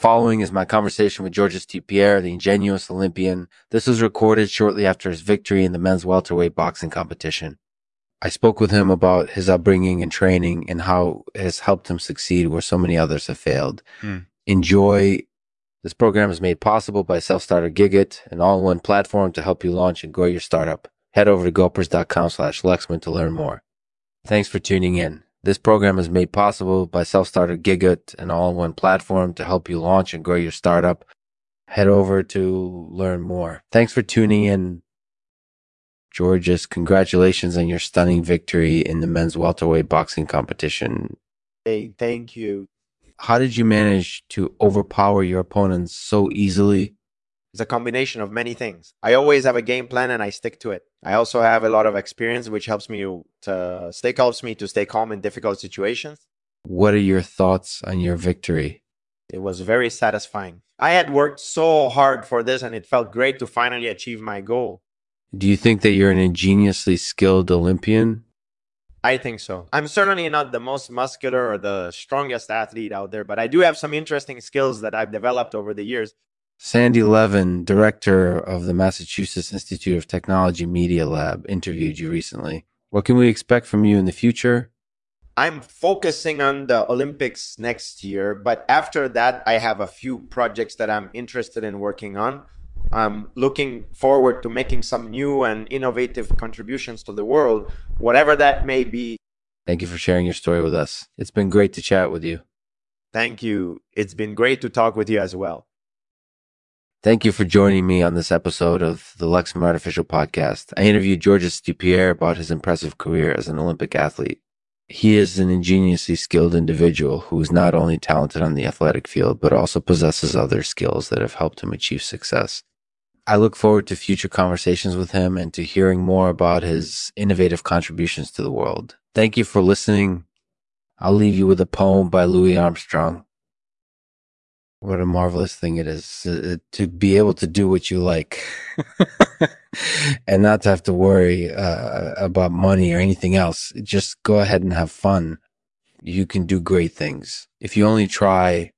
following is my conversation with Georges St. Pierre, the ingenuous Olympian. This was recorded shortly after his victory in the men's welterweight boxing competition. I spoke with him about his upbringing and training and how it has helped him succeed where so many others have failed. Hmm. Enjoy. This program is made possible by Self-Starter Gigit, an all-in-one platform to help you launch and grow your startup. Head over to gopers.com slash Lexman to learn more. Thanks for tuning in. This program is made possible by Self-Starter Gigit, an all-in-one platform to help you launch and grow your startup. Head over to learn more. Thanks for tuning in. Georges, congratulations on your stunning victory in the men's welterweight boxing competition. Hey, thank you. How did you manage to overpower your opponents so easily? It's a combination of many things. I always have a game plan and I stick to it. I also have a lot of experience, which helps me to stay helps me to stay calm in difficult situations. What are your thoughts on your victory? It was very satisfying. I had worked so hard for this and it felt great to finally achieve my goal. Do you think that you're an ingeniously skilled Olympian? I think so. I'm certainly not the most muscular or the strongest athlete out there, but I do have some interesting skills that I've developed over the years. Sandy Levin, director of the Massachusetts Institute of Technology Media Lab, interviewed you recently. What can we expect from you in the future? I'm focusing on the Olympics next year, but after that, I have a few projects that I'm interested in working on. I'm looking forward to making some new and innovative contributions to the world, whatever that may be. Thank you for sharing your story with us. It's been great to chat with you. Thank you. It's been great to talk with you as well. Thank you for joining me on this episode of the Lexman Artificial Podcast. I interviewed Georges St. Pierre about his impressive career as an Olympic athlete. He is an ingeniously skilled individual who is not only talented on the athletic field, but also possesses other skills that have helped him achieve success. I look forward to future conversations with him and to hearing more about his innovative contributions to the world. Thank you for listening. I'll leave you with a poem by Louis Armstrong. What a marvelous thing it is uh, to be able to do what you like and not to have to worry uh, about money or anything else. Just go ahead and have fun. You can do great things. If you only try